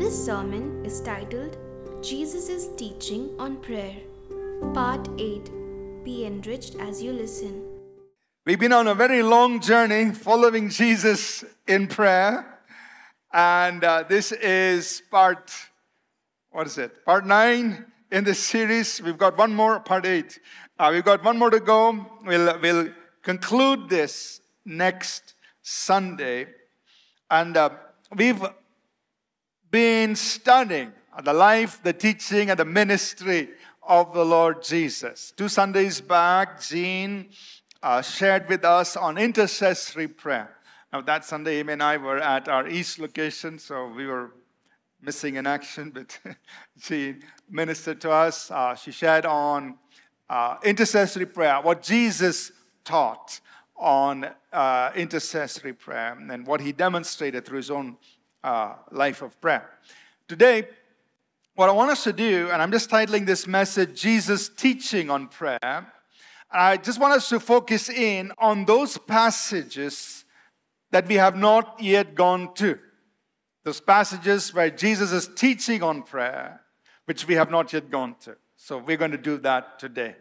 This sermon is titled Jesus' Teaching on Prayer, Part 8. Be enriched as you listen. We've been on a very long journey following Jesus in prayer. And uh, this is part, what is it? Part nine in this series. We've got one more, part eight. Uh, we've got one more to go. We'll, we'll conclude this next Sunday. And uh, we've been studying the life, the teaching, and the ministry of the Lord Jesus. Two Sundays back, Jean uh, shared with us on intercessory prayer. Now, that Sunday, Amy and I were at our East location, so we were missing in action, but she ministered to us. Uh, she shared on uh, intercessory prayer, what Jesus taught on uh, intercessory prayer, and what he demonstrated through his own uh, life of prayer. Today, what I want us to do, and I'm just titling this message Jesus Teaching on Prayer, I just want us to focus in on those passages that we have not yet gone to. Those passages where Jesus is teaching on prayer, which we have not yet gone to. So we're going to do that today.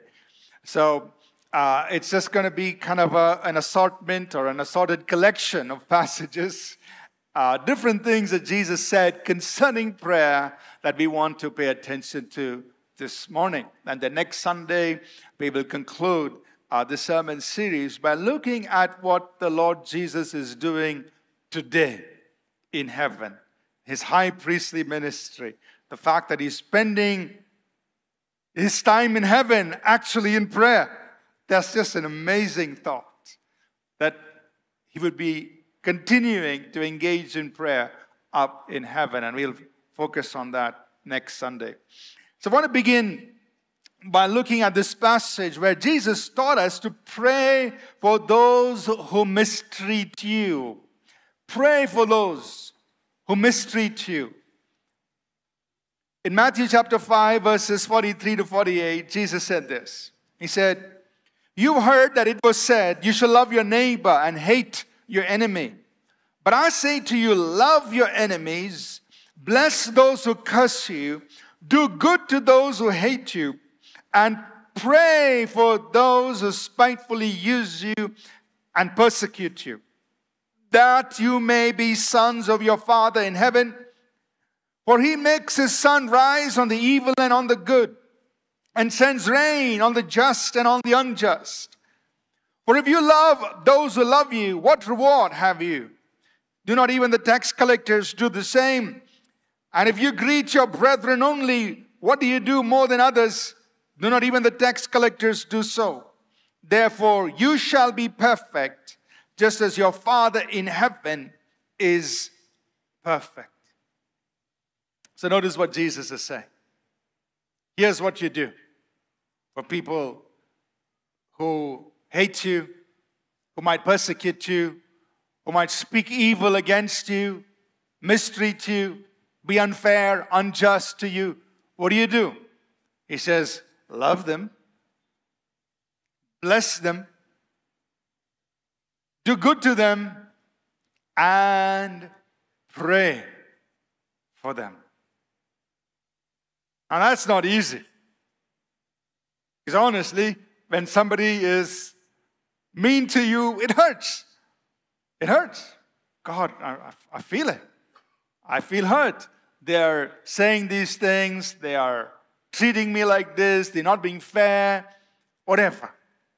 So uh, it's just going to be kind of a, an assortment or an assorted collection of passages, uh, different things that Jesus said concerning prayer that we want to pay attention to this morning. And the next Sunday, we will conclude uh, the sermon series by looking at what the Lord Jesus is doing today in heaven, his high priestly ministry, the fact that he's spending his time in heaven actually in prayer. That's just an amazing thought that he would be continuing to engage in prayer up in heaven, and we'll focus on that next Sunday. So I want to begin by looking at this passage where Jesus taught us to pray for those who mistreat you. Pray for those who mistreat you. In Matthew chapter 5, verses 43 to 48, Jesus said this. He said, You heard that it was said, You shall love your neighbor and hate your enemy. But I say to you, love your enemies, bless those who curse you, do good to those who hate you and pray for those who spitefully use you and persecute you, that you may be sons of your Father in heaven. For he makes his sun rise on the evil and on the good, and sends rain on the just and on the unjust. For if you love those who love you, what reward have you? Do not even the tax collectors do the same? And if you greet your brethren only, what do you do more than others? Do not even the tax collectors do so. Therefore, you shall be perfect, just as your Father in heaven is perfect. So, notice what Jesus is saying. Here's what you do for people who hate you, who might persecute you, who might speak evil against you, mistreat you, be unfair, unjust to you. What do you do? He says, love them, bless them, do good to them, and pray for them. And that's not easy. Because honestly, when somebody is mean to you, it hurts. It hurts. God, I, I feel it. I feel hurt. They're saying these things, they are treating me like this, they're not being fair, whatever.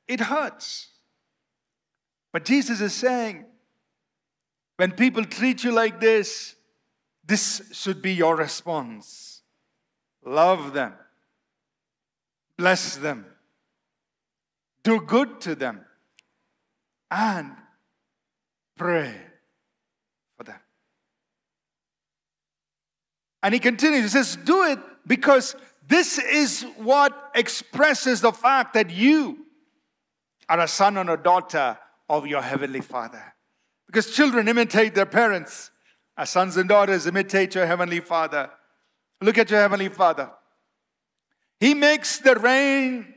It hurts. But Jesus is saying, when people treat you like this, this should be your response. Love them, bless them, do good to them, and pray for them. And he continues, he says, Do it because this is what expresses the fact that you are a son and a daughter of your heavenly Father. Because children imitate their parents, as sons and daughters imitate your heavenly Father. Look at your heavenly Father. He makes the rain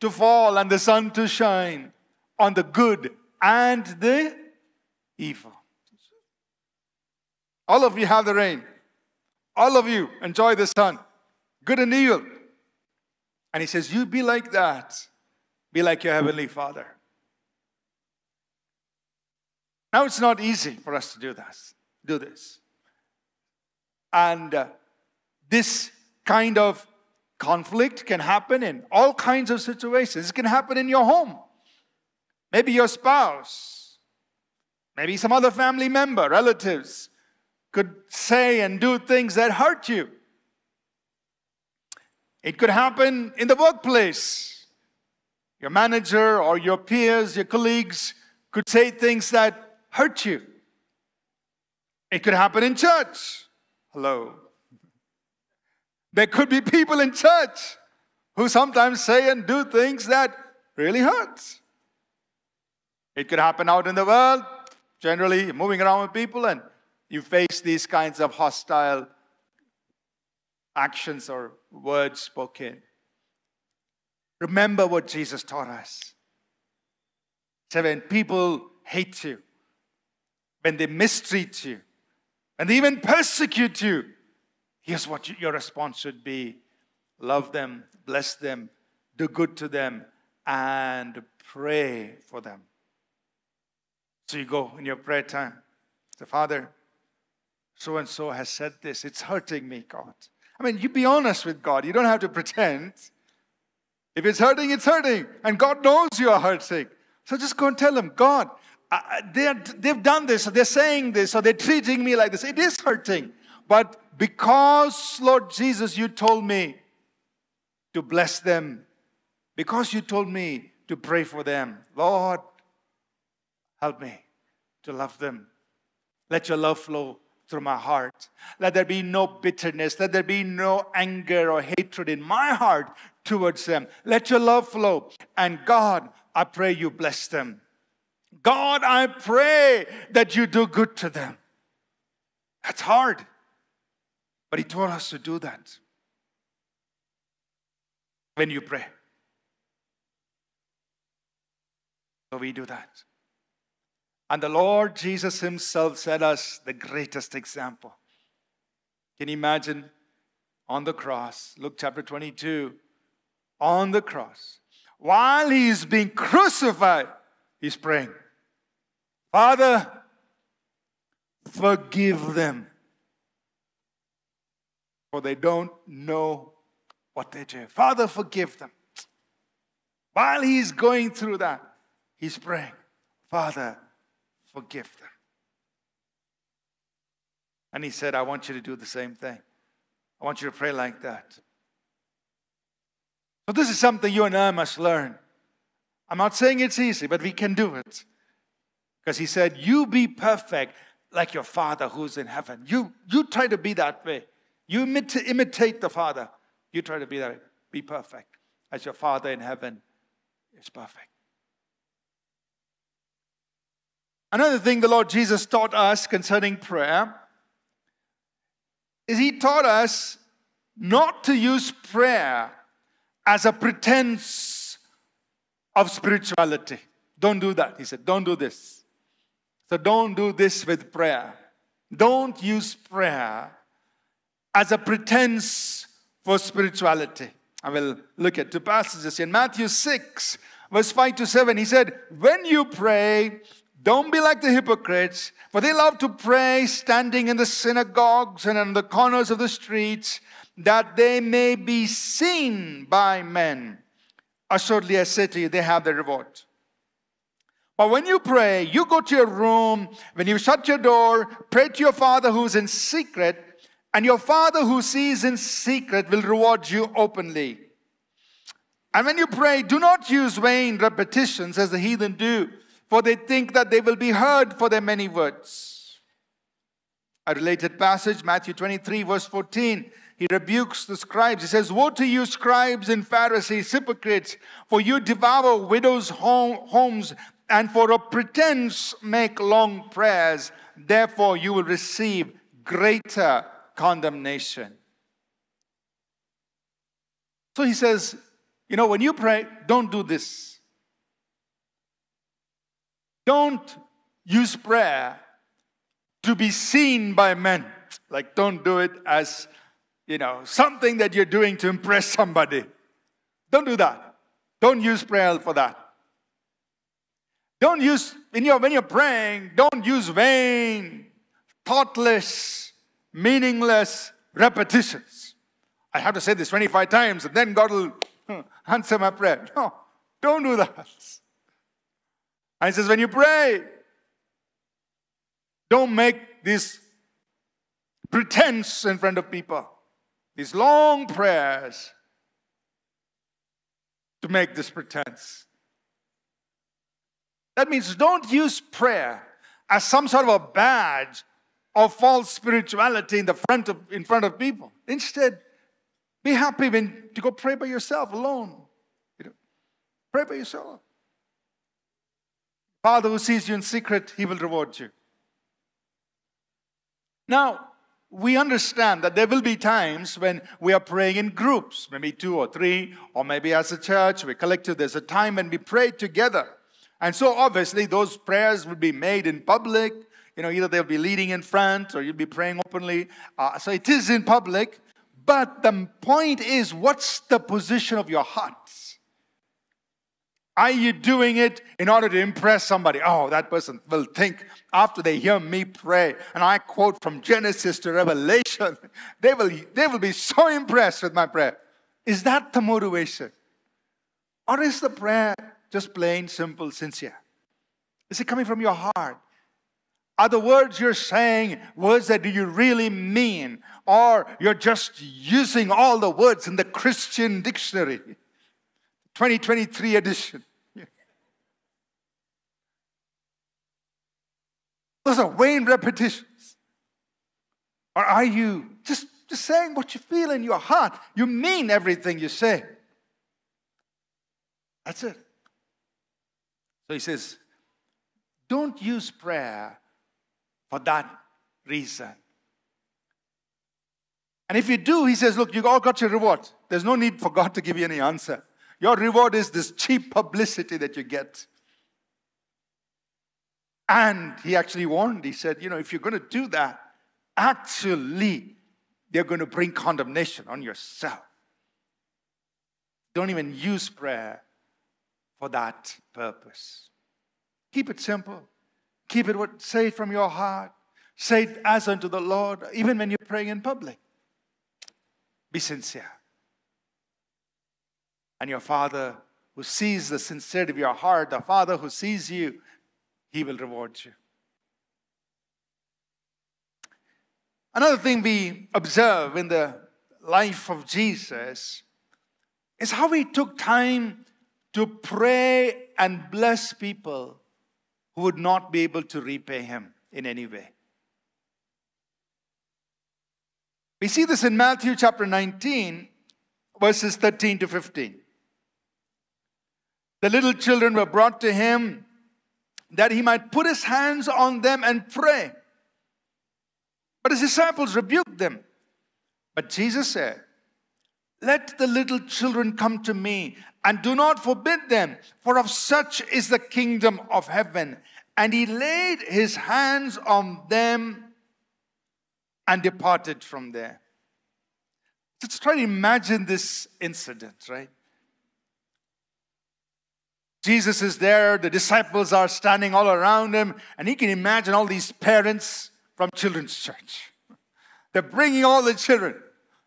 to fall and the sun to shine on the good and the evil. All of you have the rain. All of you enjoy the sun, good and evil. And he says, You be like that. Be like your heavenly Father. Now it's not easy for us to do this. Do this. And uh, this kind of conflict can happen in all kinds of situations. It can happen in your home. Maybe your spouse, maybe some other family member, relatives could say and do things that hurt you. It could happen in the workplace. Your manager or your peers, your colleagues could say things that hurt you. It could happen in church. Hello. There could be people in church who sometimes say and do things that really hurt. It could happen out in the world, generally moving around with people, and you face these kinds of hostile actions or words spoken. Remember what Jesus taught us. So when people hate you, when they mistreat you, and they even persecute you, here's what your response should be love them, bless them, do good to them, and pray for them. So you go in your prayer time. Say, Father, so and so has said this. It's hurting me, God. I mean, you be honest with God. You don't have to pretend. If it's hurting, it's hurting. And God knows you are hurting. So just go and tell Him, God, they they've done this, or they're saying this, or they're treating me like this. It is hurting. But because, Lord Jesus, you told me to bless them, because you told me to pray for them, Lord, help me to love them. Let your love flow through my heart. Let there be no bitterness. Let there be no anger or hatred in my heart towards them. Let your love flow. And God, I pray you bless them. God, I pray that you do good to them. That's hard. But He told us to do that when you pray. So we do that. And the Lord Jesus Himself set us the greatest example. Can you imagine on the cross, Luke chapter 22, on the cross, while He is being crucified, He's praying, Father, forgive them, for they don't know what they do. Father, forgive them. While He's going through that, He's praying, Father, forgive them. And he said, I want you to do the same thing. I want you to pray like that. So, this is something you and I must learn. I'm not saying it's easy, but we can do it. Because he said, You be perfect like your Father who's in heaven. You, you try to be that way. You imitate, imitate the Father. You try to be that way. Be perfect as your Father in heaven is perfect. Another thing the Lord Jesus taught us concerning prayer is He taught us not to use prayer as a pretense of spirituality. Don't do that. He said, Don't do this. So don't do this with prayer. Don't use prayer as a pretense for spirituality. I will look at two passages in Matthew 6, verse 5 to 7. He said, When you pray, don't be like the hypocrites, for they love to pray standing in the synagogues and on the corners of the streets, that they may be seen by men. Assuredly, I say to you, they have their reward. But when you pray, you go to your room, when you shut your door, pray to your Father who's in secret, and your Father who sees in secret will reward you openly. And when you pray, do not use vain repetitions as the heathen do for they think that they will be heard for their many words. A related passage, Matthew 23, verse 14, he rebukes the scribes. He says, Woe to you, scribes and Pharisees, hypocrites, for you devour widows' homes and for a pretense make long prayers. Therefore, you will receive greater condemnation. So he says, You know, when you pray, don't do this. Don't use prayer to be seen by men. Like, don't do it as, you know, something that you're doing to impress somebody. Don't do that. Don't use prayer for that. Don't use, when you're, when you're praying, don't use vain, thoughtless, meaningless repetitions. I have to say this 25 times and then God will hmm, answer my prayer. No, don't do that. And he says, when you pray, don't make this pretense in front of people, these long prayers to make this pretense. That means don't use prayer as some sort of a badge of false spirituality in the front of in front of people. Instead, be happy when to go pray by yourself alone. You know, pray by yourself. Father who sees you in secret, he will reward you. Now, we understand that there will be times when we are praying in groups, maybe two or three, or maybe as a church, we're collective. There's a time when we pray together. And so, obviously, those prayers will be made in public. You know, either they'll be leading in front or you'll be praying openly. Uh, so, it is in public. But the point is, what's the position of your hearts? Are you doing it in order to impress somebody? Oh, that person will think after they hear me pray, and I quote from Genesis to Revelation, they will, they will be so impressed with my prayer. Is that the motivation? Or is the prayer just plain, simple, sincere? Is it coming from your heart? Are the words you're saying words that do you really mean? Or you're just using all the words in the Christian dictionary? 2023 edition. Those are vain repetitions. Or are you just, just saying what you feel in your heart? You mean everything you say. That's it. So he says, don't use prayer for that reason. And if you do, he says, look, you all got your reward. There's no need for God to give you any answer. Your reward is this cheap publicity that you get. And he actually warned, he said, you know, if you're going to do that, actually, they're going to bring condemnation on yourself. Don't even use prayer for that purpose. Keep it simple. Keep it what say it from your heart. Say it as unto the Lord, even when you're praying in public. Be sincere. And your Father who sees the sincerity of your heart, the Father who sees you, He will reward you. Another thing we observe in the life of Jesus is how he took time to pray and bless people who would not be able to repay him in any way. We see this in Matthew chapter 19, verses 13 to 15. The little children were brought to him that he might put his hands on them and pray. But his disciples rebuked them. But Jesus said, Let the little children come to me, and do not forbid them, for of such is the kingdom of heaven. And he laid his hands on them and departed from there. Let's try to imagine this incident, right? Jesus is there, the disciples are standing all around him, and he can imagine all these parents from children's church. They're bringing all the children.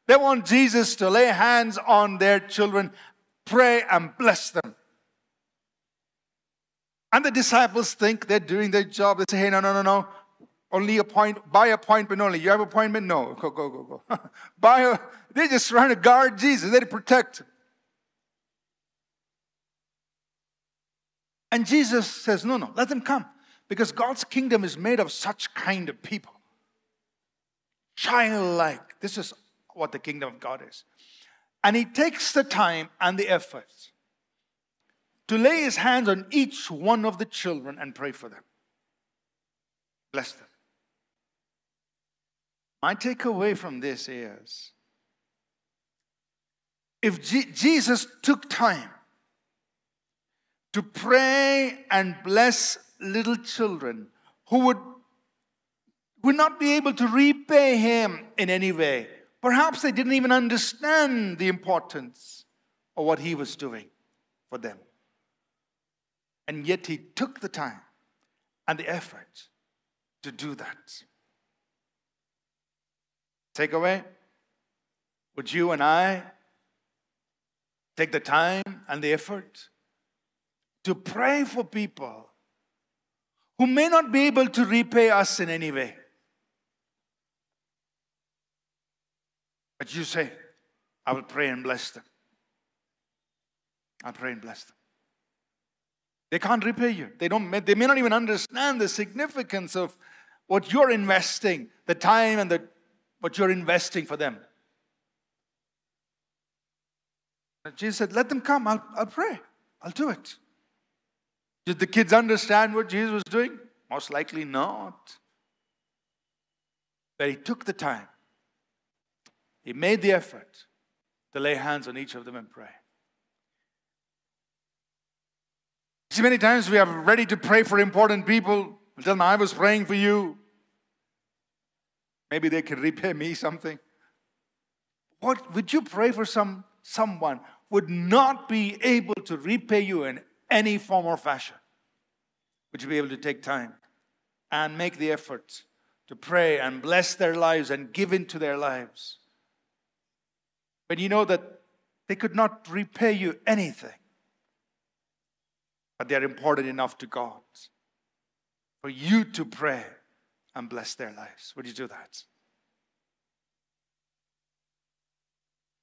They want Jesus to lay hands on their children, pray, and bless them. And the disciples think they're doing their job. They say, hey, no, no, no, no. Only appoint, by appointment only. You have appointment? No. Go, go, go, go. by they're just trying to guard Jesus. They're to protect And Jesus says, No, no, let them come. Because God's kingdom is made of such kind of people. Childlike. This is what the kingdom of God is. And he takes the time and the effort to lay his hands on each one of the children and pray for them. Bless them. My takeaway from this is if G- Jesus took time to pray and bless little children who would would not be able to repay him in any way. Perhaps they didn't even understand the importance of what he was doing for them. And yet he took the time and the effort to do that. Take away. Would you and I take the time and the effort to pray for people who may not be able to repay us in any way? But you say, I will pray and bless them. I'll pray and bless them. They can't repay you. They, don't, they may not even understand the significance of what you're investing, the time and the, what you're investing for them. Jesus said, Let them come. I'll, I'll pray. I'll do it. Did the kids understand what Jesus was doing? Most likely not. But he took the time he made the effort to lay hands on each of them and pray. See, many times we are ready to pray for important people. I tell them, I was praying for you. Maybe they can repay me something. What would you pray for some someone would not be able to repay you in any form or fashion? Would you be able to take time and make the effort to pray and bless their lives and give into their lives? when you know that they could not repay you anything, but they're important enough to God for you to pray and bless their lives. Would you do that?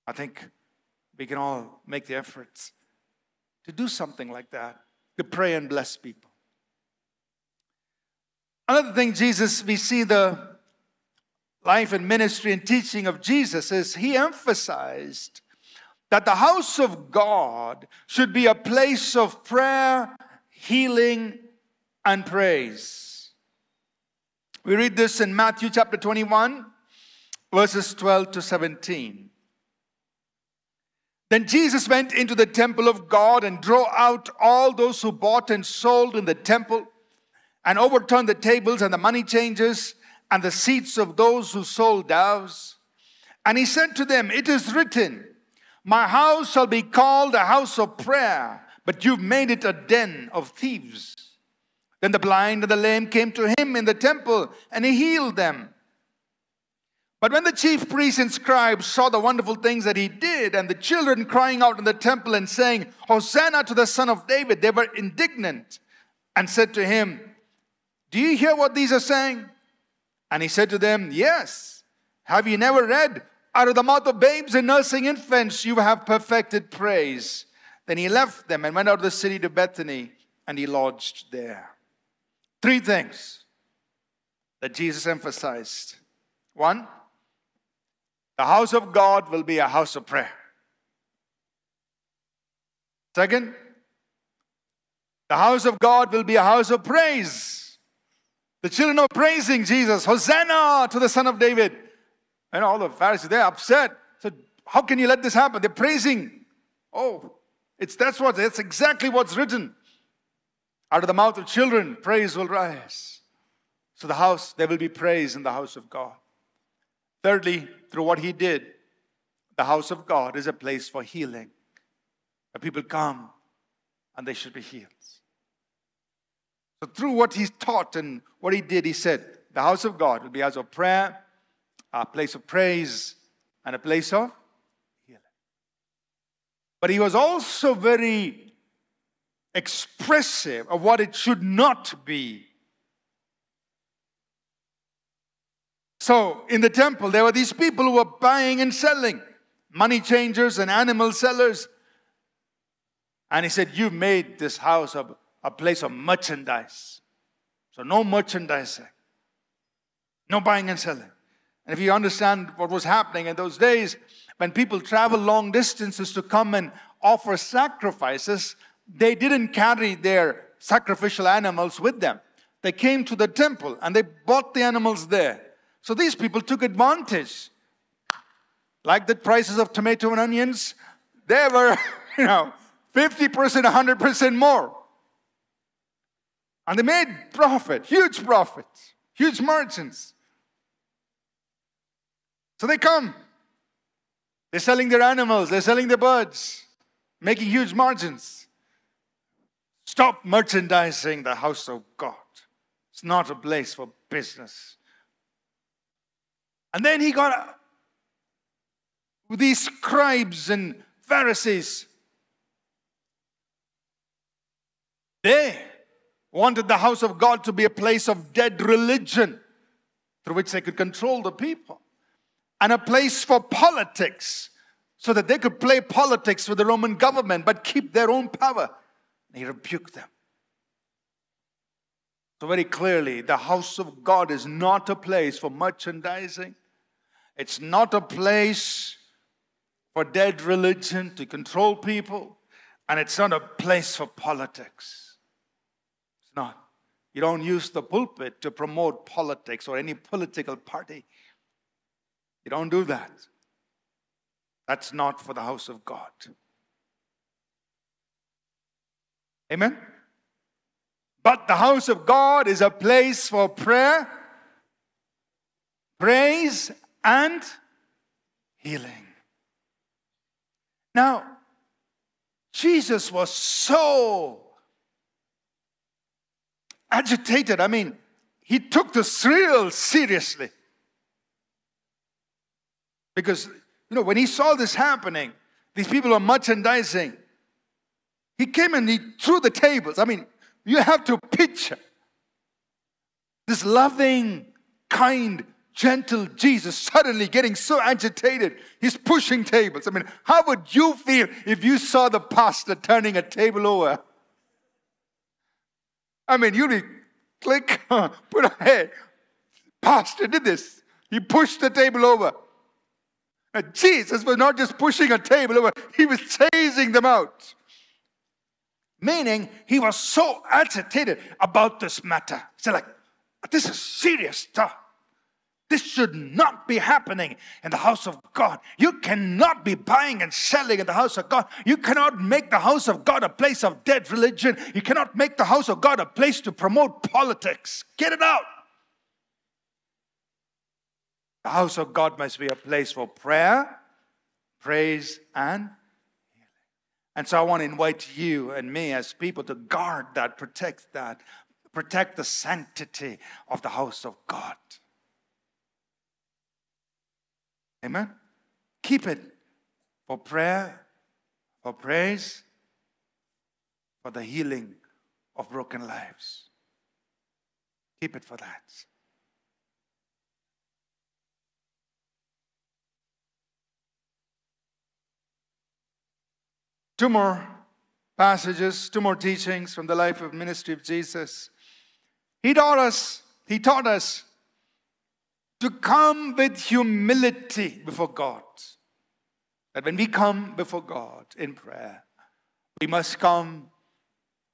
I think we can all make the efforts to do something like that, to pray and bless people. Another thing, Jesus, we see the life and ministry and teaching of Jesus is he emphasized that the house of God should be a place of prayer, healing, and praise. We read this in Matthew chapter 21, verses 12 to 17. Then Jesus went into the temple of God and drove out all those who bought and sold in the temple and overturned the tables and the money changers and the seats of those who sold doves. And he said to them, It is written, My house shall be called a house of prayer, but you've made it a den of thieves. Then the blind and the lame came to him in the temple, and he healed them. But when the chief priests and scribes saw the wonderful things that he did, and the children crying out in the temple and saying, Hosanna to the Son of David, they were indignant and said to him, Do you hear what these are saying? And he said to them, Yes. Have you never read? Out of the mouth of babes and nursing infants, you have perfected praise. Then he left them and went out of the city to Bethany, and he lodged there. Three things that Jesus emphasized. One, the house of God will be a house of prayer. Second, the house of God will be a house of praise. The children are praising Jesus. Hosanna to the Son of David. And all the Pharisees, they're upset. So how can you let this happen? They're praising. Oh, it's that's what that's exactly what's written. Out of the mouth of children, praise will rise. So the house, there will be praise in the house of God. Thirdly, through what he did, the house of God is a place for healing. Where people come and they should be healed. So, through what he taught and what he did, he said, The house of God will be as a house of prayer, a place of praise, and a place of healing. But he was also very expressive of what it should not be. So, in the temple, there were these people who were buying and selling, money changers and animal sellers. And he said, You made this house of a place of merchandise. So no merchandising, no buying and selling. And if you understand what was happening in those days, when people travel long distances to come and offer sacrifices, they didn't carry their sacrificial animals with them. They came to the temple and they bought the animals there. So these people took advantage. Like the prices of tomato and onions, they were, you know, 50%, 100% more. And they made profit, huge profit, huge margins So they come. They're selling their animals, they're selling their birds, making huge margins. Stop merchandising the house of God. It's not a place for business. And then he got these scribes and Pharisees. They wanted the house of God to be a place of dead religion through which they could control the people, and a place for politics so that they could play politics with the Roman government but keep their own power. He rebuked them. So, very clearly, the house of God is not a place for merchandising. It's not a place for dead religion to control people. And it's not a place for politics. You don't use the pulpit to promote politics or any political party. You don't do that. That's not for the house of God. Amen? But the house of God is a place for prayer, praise, and healing. Now, Jesus was so agitated. I mean, he took this real seriously. Because, you know, when he saw this happening, these people are merchandising. He came and he threw the tables. I mean, you have to picture this loving, kind, gentle Jesus suddenly getting so agitated. He's pushing tables. I mean, how would you feel if you saw the pastor turning a table over? I mean, you'd be click, put a hey, pastor did this. He pushed the table over. And Jesus was not just pushing a table over, he was chasing them out. Meaning, he was so agitated about this matter. He's like, this is serious stuff. This should not be happening in the house of God. You cannot be buying and selling in the house of God. You cannot make the house of God a place of dead religion. You cannot make the house of God a place to promote politics. Get it out. The house of God must be a place for prayer, praise, and healing. And so I want to invite you and me as people to guard that, protect that, protect the sanctity of the house of God. Amen? Keep it for prayer, for praise, for the healing of broken lives. Keep it for that. Two more passages, two more teachings from the life of ministry of Jesus. He taught us, he taught us to come with humility before God. That when we come before God in prayer, we must come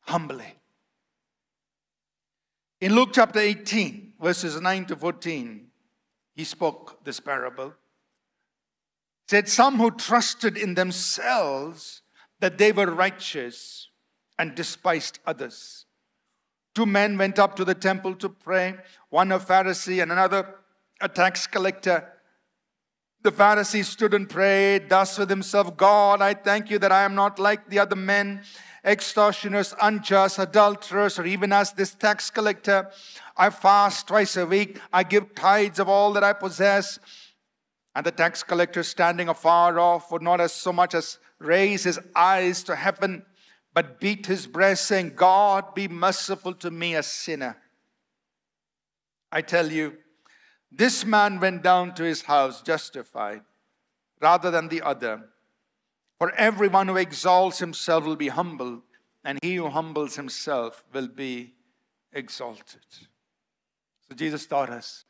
humbly. In Luke chapter 18, verses 9 to 14, he spoke this parable. He said, Some who trusted in themselves that they were righteous and despised others. Two men went up to the temple to pray, one a Pharisee and another a tax collector. The Pharisee stood and prayed thus with himself God, I thank you that I am not like the other men, extortioners, unjust, adulterers, or even as this tax collector. I fast twice a week, I give tithes of all that I possess. And the tax collector, standing afar off, would not as so much as raise his eyes to heaven, but beat his breast, saying, God, be merciful to me, a sinner. I tell you, this man went down to his house justified rather than the other. For everyone who exalts himself will be humbled, and he who humbles himself will be exalted. So Jesus taught us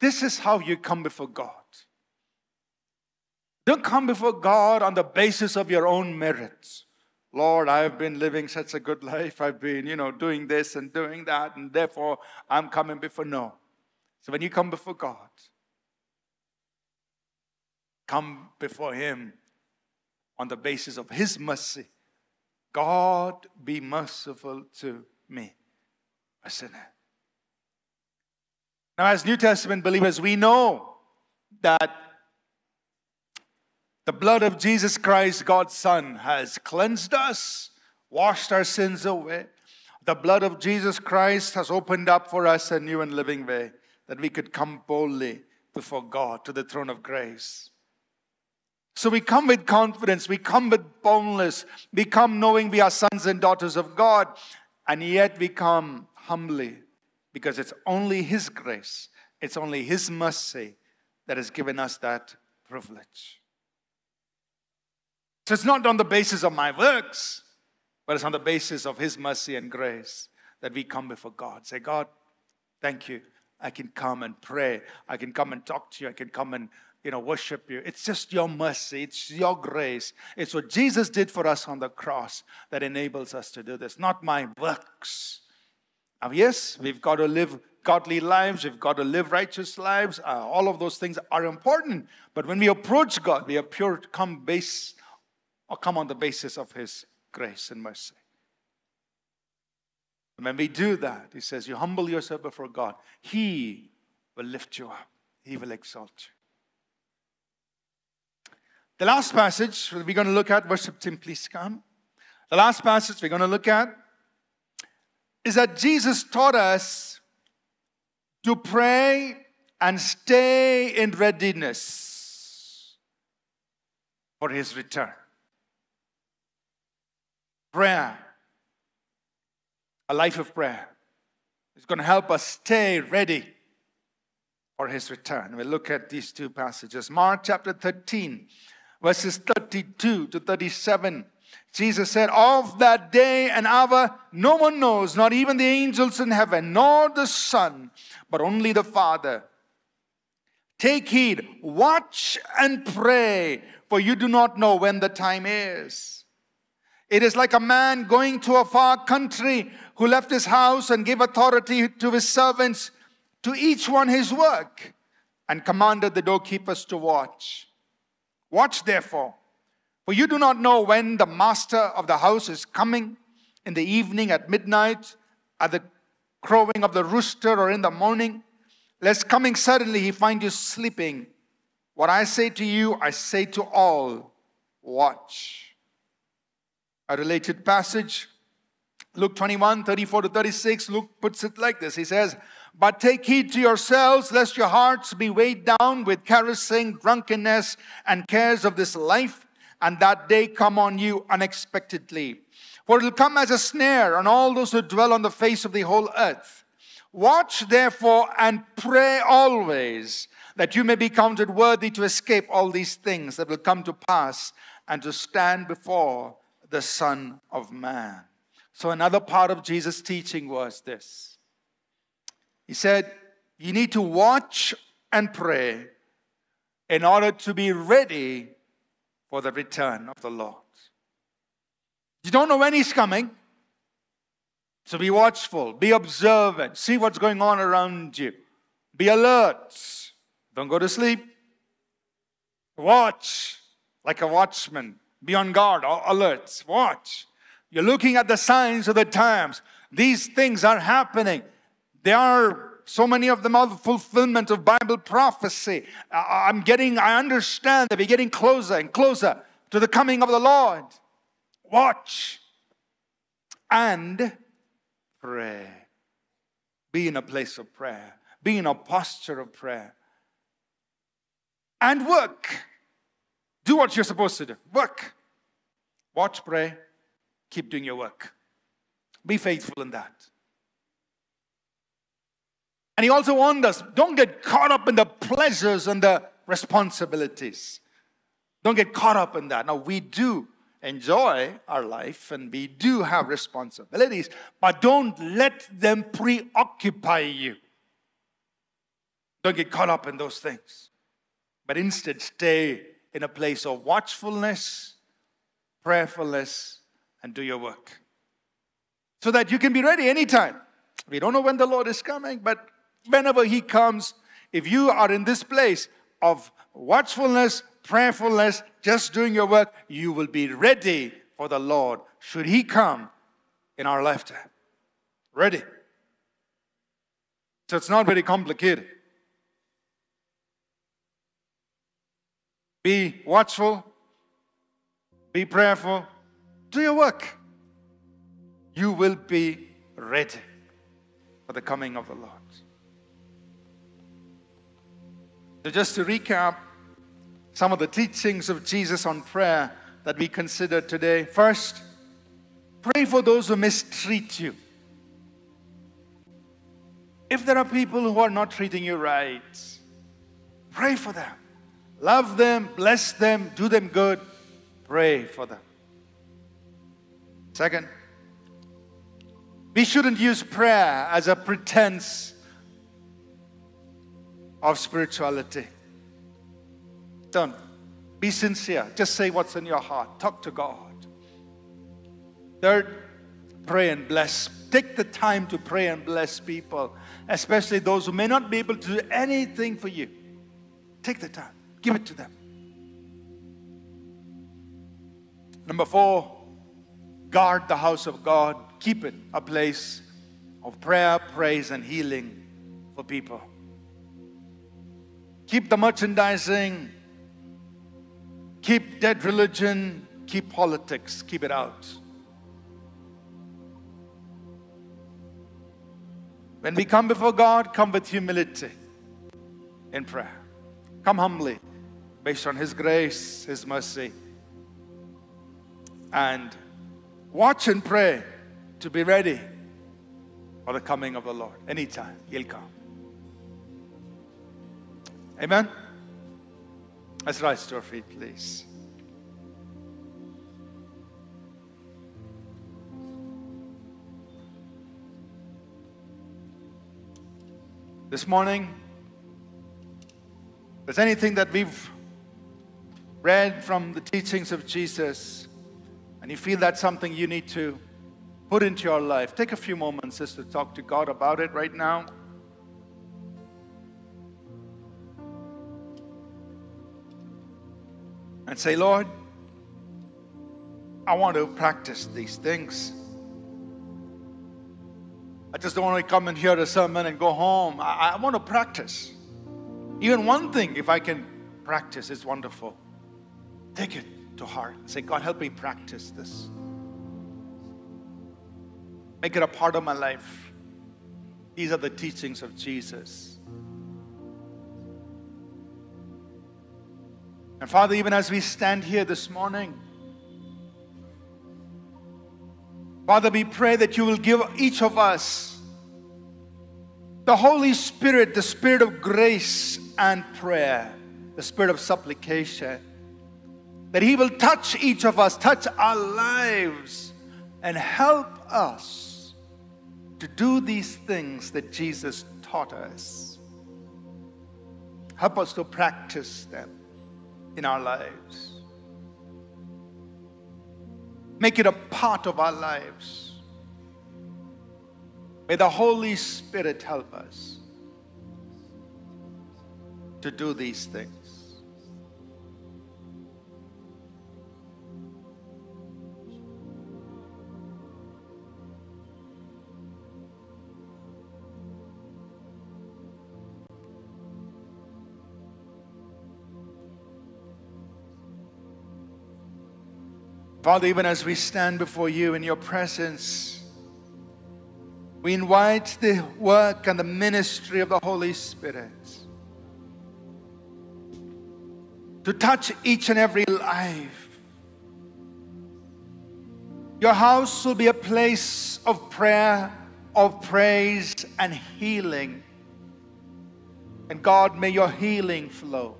this is how you come before God. Don't come before God on the basis of your own merits. Lord, I've been living such a good life. I've been, you know, doing this and doing that, and therefore I'm coming before. No. So when you come before God, come before Him on the basis of His mercy. God, be merciful to me, a sinner. Now, as New Testament believers, we know that The blood of Jesus Christ, God's Son, has cleansed us, washed our sins away. The blood of Jesus Christ has opened up for us a new and living way that we could come boldly before God to the throne of grace. So we come with confidence, we come with boldness, we come knowing we are sons and daughters of God, and yet we come humbly because it's only His grace, it's only His mercy that has given us that privilege. So it's not on the basis of my works, but it's on the basis of His mercy and grace that we come before God. Say, God, thank you. I can come and pray. I can come and talk to you. I can come and you know worship you. It's just your mercy. It's your grace. It's what Jesus did for us on the cross that enables us to do this, not my works. Now, yes, we've got to live godly lives, we've got to live righteous lives. Uh, all of those things are important. But when we approach God, we appear come base or come on the basis of His grace and mercy. When we do that, He says, You humble yourself before God, He will lift you up, He will exalt you. The last passage we're going to look at, worship team, please come. The last passage we're going to look at is that Jesus taught us to pray and stay in readiness for his return. Prayer, a life of prayer, is going to help us stay ready for his return. We'll look at these two passages. Mark chapter 13, verses 32 to 37. Jesus said, Of that day and hour, no one knows, not even the angels in heaven, nor the Son, but only the Father. Take heed, watch and pray, for you do not know when the time is. It is like a man going to a far country who left his house and gave authority to his servants to each one his work and commanded the doorkeepers to watch. Watch therefore, for you do not know when the master of the house is coming in the evening, at midnight, at the crowing of the rooster, or in the morning, lest coming suddenly he find you sleeping. What I say to you, I say to all watch. A related passage, Luke 21 34 to 36, Luke puts it like this He says, But take heed to yourselves, lest your hearts be weighed down with carousing, drunkenness, and cares of this life, and that day come on you unexpectedly. For it will come as a snare on all those who dwell on the face of the whole earth. Watch therefore and pray always that you may be counted worthy to escape all these things that will come to pass and to stand before the Son of Man. So, another part of Jesus' teaching was this He said, You need to watch and pray in order to be ready for the return of the Lord. You don't know when He's coming. So be watchful, be observant, see what's going on around you, be alert. Don't go to sleep. Watch like a watchman. Be on guard, alert, watch. You're looking at the signs of the times. These things are happening. There are so many of them are the fulfillment of Bible prophecy. I'm getting, I understand that we're getting closer and closer to the coming of the Lord. Watch and pray. Be in a place of prayer, be in a posture of prayer. And work. Do what you're supposed to do. Work. Watch, pray, keep doing your work. Be faithful in that. And he also warned us don't get caught up in the pleasures and the responsibilities. Don't get caught up in that. Now, we do enjoy our life and we do have responsibilities, but don't let them preoccupy you. Don't get caught up in those things, but instead stay in a place of watchfulness, prayerfulness, and do your work so that you can be ready anytime. We don't know when the Lord is coming, but whenever He comes, if you are in this place of watchfulness, prayerfulness, just doing your work, you will be ready for the Lord should He come in our lifetime. Ready. So it's not very complicated. Be watchful, be prayerful, do your work. You will be ready for the coming of the Lord. So, just to recap some of the teachings of Jesus on prayer that we considered today. First, pray for those who mistreat you. If there are people who are not treating you right, pray for them. Love them, bless them, do them good. Pray for them. Second, we shouldn't use prayer as a pretense of spirituality. Don't. Be sincere. Just say what's in your heart. Talk to God. Third, pray and bless. Take the time to pray and bless people, especially those who may not be able to do anything for you. Take the time, give it to them. Number four, guard the house of God. Keep it a place of prayer, praise, and healing for people. Keep the merchandising, keep dead religion, keep politics, keep it out. When we come before God, come with humility in prayer. Come humbly, based on His grace, His mercy. And watch and pray to be ready for the coming of the Lord. Anytime, He'll come. Amen? Let's rise to our feet, please. This morning, there's anything that we've read from the teachings of Jesus, and you feel that's something you need to put into your life, take a few moments just to talk to God about it right now. And say, Lord, I want to practice these things. I just don't want to come and hear a sermon and go home. I, I want to practice. Even one thing, if I can practice, is wonderful. Take it to heart. Say, God, help me practice this. Make it a part of my life. These are the teachings of Jesus. And Father, even as we stand here this morning, Father, we pray that you will give each of us the Holy Spirit, the Spirit of grace and prayer, the Spirit of supplication, that He will touch each of us, touch our lives, and help us to do these things that Jesus taught us. Help us to practice them in our lives. Make it a part of our lives. May the Holy Spirit help us to do these things. Father, even as we stand before you in your presence, we invite the work and the ministry of the Holy Spirit to touch each and every life. Your house will be a place of prayer, of praise, and healing. And God, may your healing flow.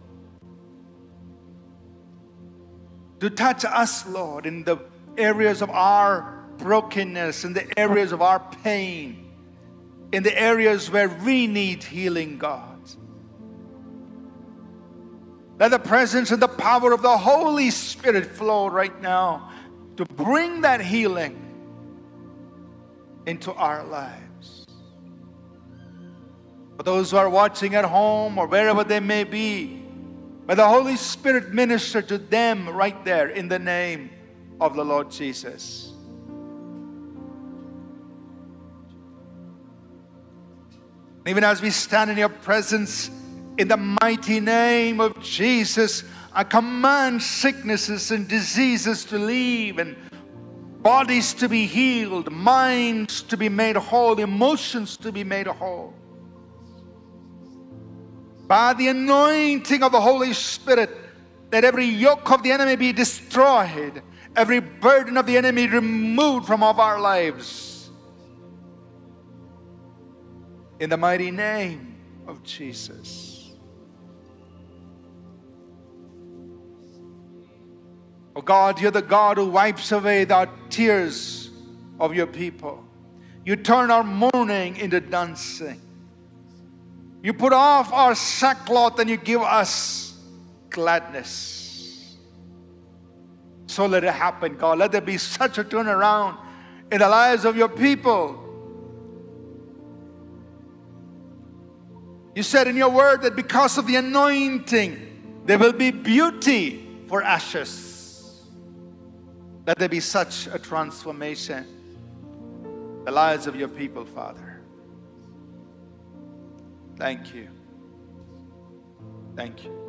To touch us, Lord, in the areas of our brokenness, in the areas of our pain, in the areas where we need healing, God. Let the presence and the power of the Holy Spirit flow right now to bring that healing into our lives. For those who are watching at home or wherever they may be, May the Holy Spirit minister to them right there in the name of the Lord Jesus. Even as we stand in your presence, in the mighty name of Jesus, I command sicknesses and diseases to leave and bodies to be healed, minds to be made whole, emotions to be made whole. By the anointing of the Holy Spirit, that every yoke of the enemy be destroyed, every burden of the enemy removed from off our lives. In the mighty name of Jesus. Oh God, you're the God who wipes away the tears of your people. You turn our mourning into dancing. You put off our sackcloth and you give us gladness. So let it happen, God. Let there be such a turnaround in the lives of your people. You said in your word that because of the anointing, there will be beauty for ashes. Let there be such a transformation in the lives of your people, Father. Thank you. Thank you.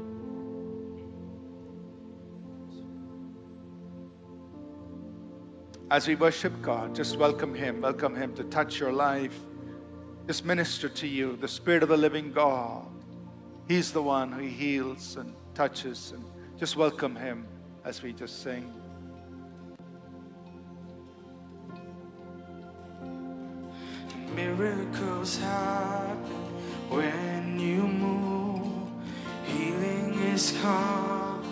As we worship God, just welcome Him. Welcome Him to touch your life. Just minister to you, the Spirit of the living God. He's the one who heals and touches. And just welcome Him as we just sing. Miracles happen when you move. Healing is come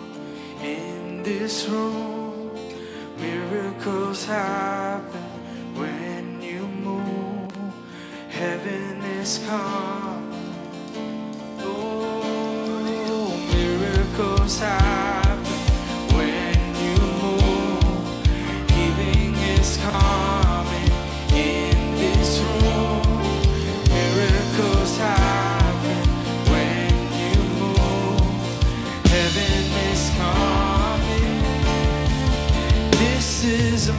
in this room. Miracles happen when you move. Heaven is come. Oh, miracles happen is.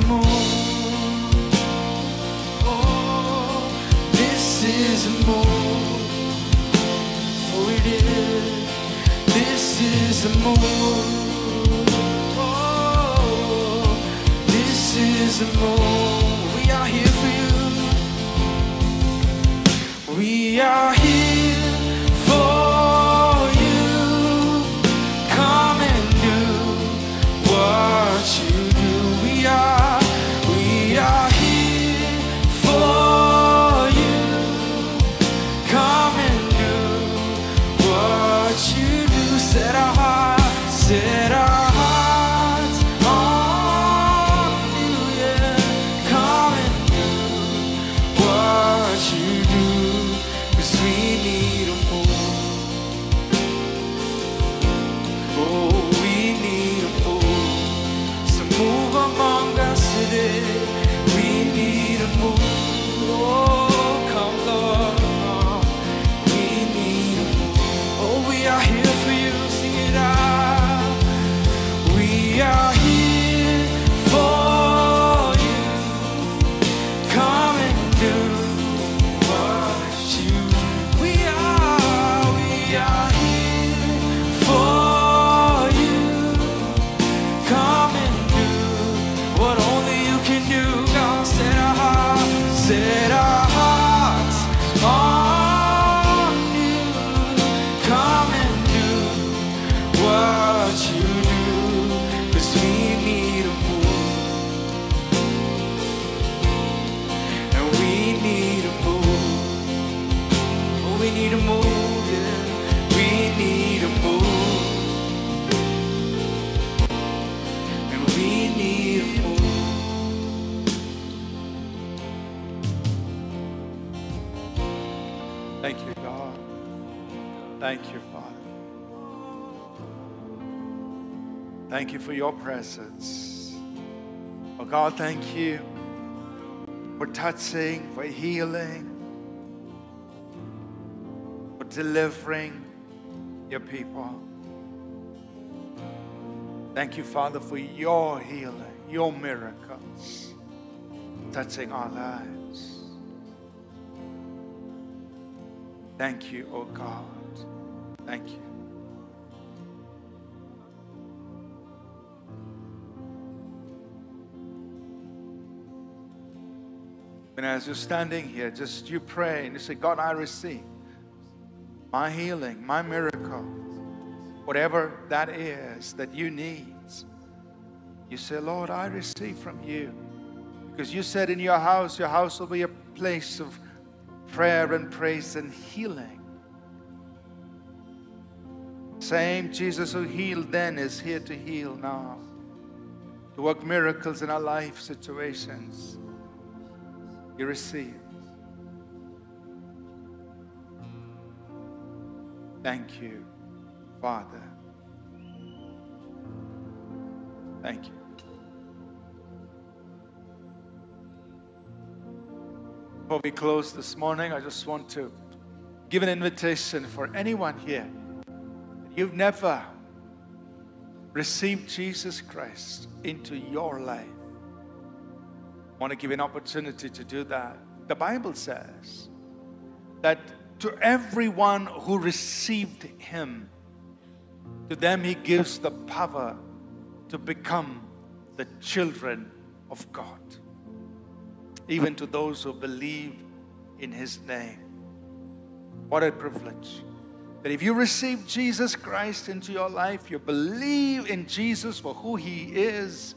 Oh, this is. Oh, it is. This is. Oh, this is. We are here for you. We are here Thank you for your presence. Oh, God, thank you for touching, for healing, for delivering your people. Thank you, Father, for your healing, your miracles touching our lives. Thank you, oh God. Thank you. And as you're standing here, just you pray and you say, God, I receive my healing, my miracle, whatever that is that you need. You say, Lord, I receive from you. Because you said in your house, your house will be a place of prayer and praise and healing. Same Jesus who healed then is here to heal now, to work miracles in our life situations. You receive. Thank you, Father. Thank you. Before we close this morning, I just want to give an invitation for anyone here. You've never received Jesus Christ into your life. Want to give an opportunity to do that. The Bible says that to everyone who received him, to them he gives the power to become the children of God even to those who believe in his name. What a privilege. That if you receive Jesus Christ into your life, you believe in Jesus for who he is,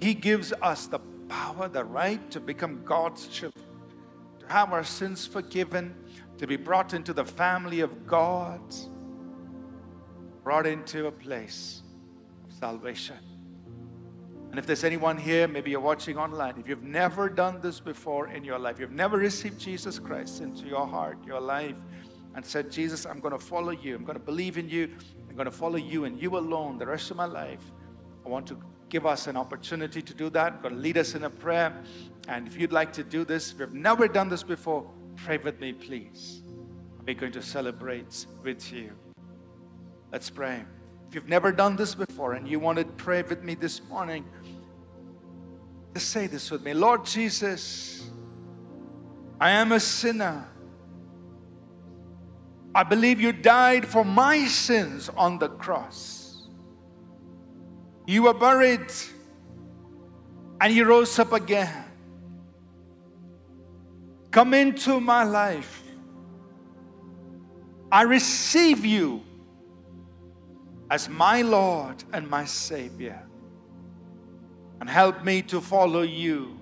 he gives us the power, the right to become God's children, to have our sins forgiven, to be brought into the family of God, brought into a place of salvation. And if there's anyone here, maybe you're watching online, if you've never done this before in your life, you've never received Jesus Christ into your heart, your life, and said, Jesus, I'm going to follow you. I'm going to believe in you. I'm going to follow you and you alone the rest of my life. I want to give us an opportunity to do that. To lead us in a prayer. And if you'd like to do this, you've never done this before, pray with me, please. We're going to celebrate with you. Let's pray. If you've never done this before and you want to pray with me this morning, just say this with me Lord Jesus, I am a sinner. I believe you died for my sins on the cross. You were buried and you rose up again. Come into my life. I receive you as my Lord and my Savior and help me to follow you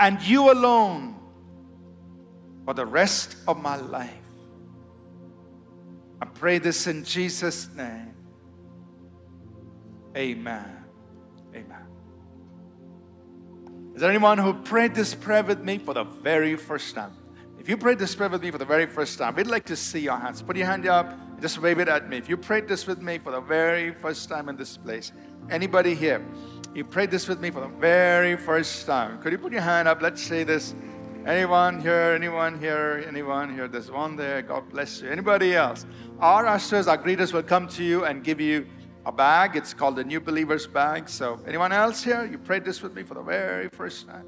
and you alone for the rest of my life. I pray this in Jesus' name. Amen. Amen. Is there anyone who prayed this prayer with me for the very first time? If you prayed this prayer with me for the very first time, we'd like to see your hands. Put your hand up, just wave it at me. If you prayed this with me for the very first time in this place, Anybody here? You prayed this with me for the very first time. Could you put your hand up? Let's say this. Anyone here? Anyone here? Anyone here? There's one there. God bless you. Anybody else? Our ushers, our greeters will come to you and give you a bag. It's called the New Believer's Bag. So, anyone else here? You prayed this with me for the very first time.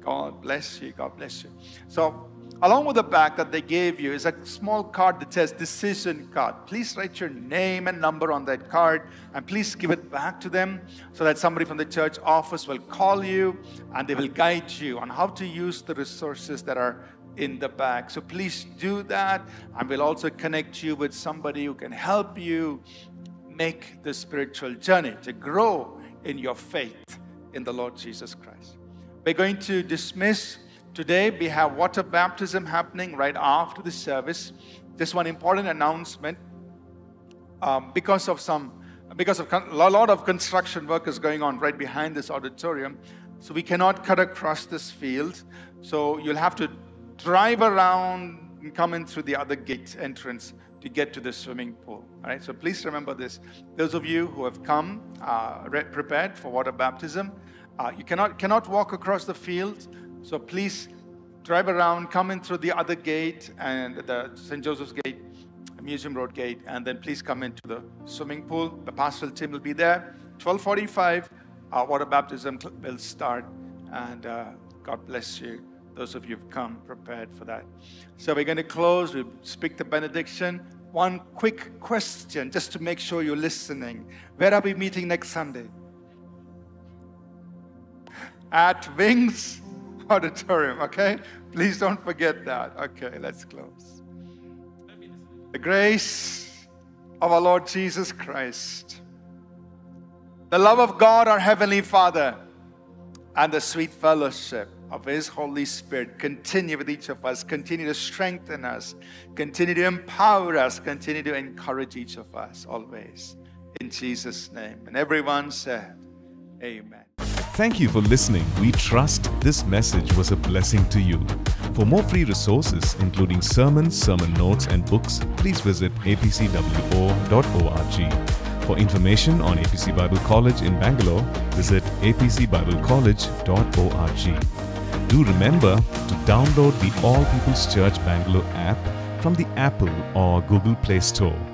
God bless you. God bless you. So, Along with the bag that they gave you is a small card that says decision card. Please write your name and number on that card and please give it back to them so that somebody from the church office will call you and they will guide you on how to use the resources that are in the bag. So please do that and we'll also connect you with somebody who can help you make the spiritual journey to grow in your faith in the Lord Jesus Christ. We're going to dismiss Today we have water baptism happening right after the service. Just one important announcement. Um, because of some, because of a lot of construction work is going on right behind this auditorium, so we cannot cut across this field. So you'll have to drive around and come in through the other gate entrance to get to the swimming pool. All right. So please remember this. Those of you who have come uh, prepared for water baptism, uh, you cannot cannot walk across the field. So please drive around, come in through the other gate and the St. Joseph's Gate, Museum Road gate, and then please come into the swimming pool. The pastoral team will be there. 1245, our water baptism will start. And uh, God bless you. Those of you who've come prepared for that. So we're going to close. We speak the benediction. One quick question, just to make sure you're listening. Where are we meeting next Sunday? at Wings Auditorium, okay? Please don't forget that. Okay, let's close. The grace of our Lord Jesus Christ, the love of God, our Heavenly Father, and the sweet fellowship of His Holy Spirit continue with each of us, continue to strengthen us, continue to empower us, continue to encourage each of us always. In Jesus' name. And everyone said, Amen. Thank you for listening. We trust this message was a blessing to you. For more free resources, including sermons, sermon notes, and books, please visit apcwo.org. For information on APC Bible College in Bangalore, visit apcbiblecollege.org. Do remember to download the All People's Church Bangalore app from the Apple or Google Play Store.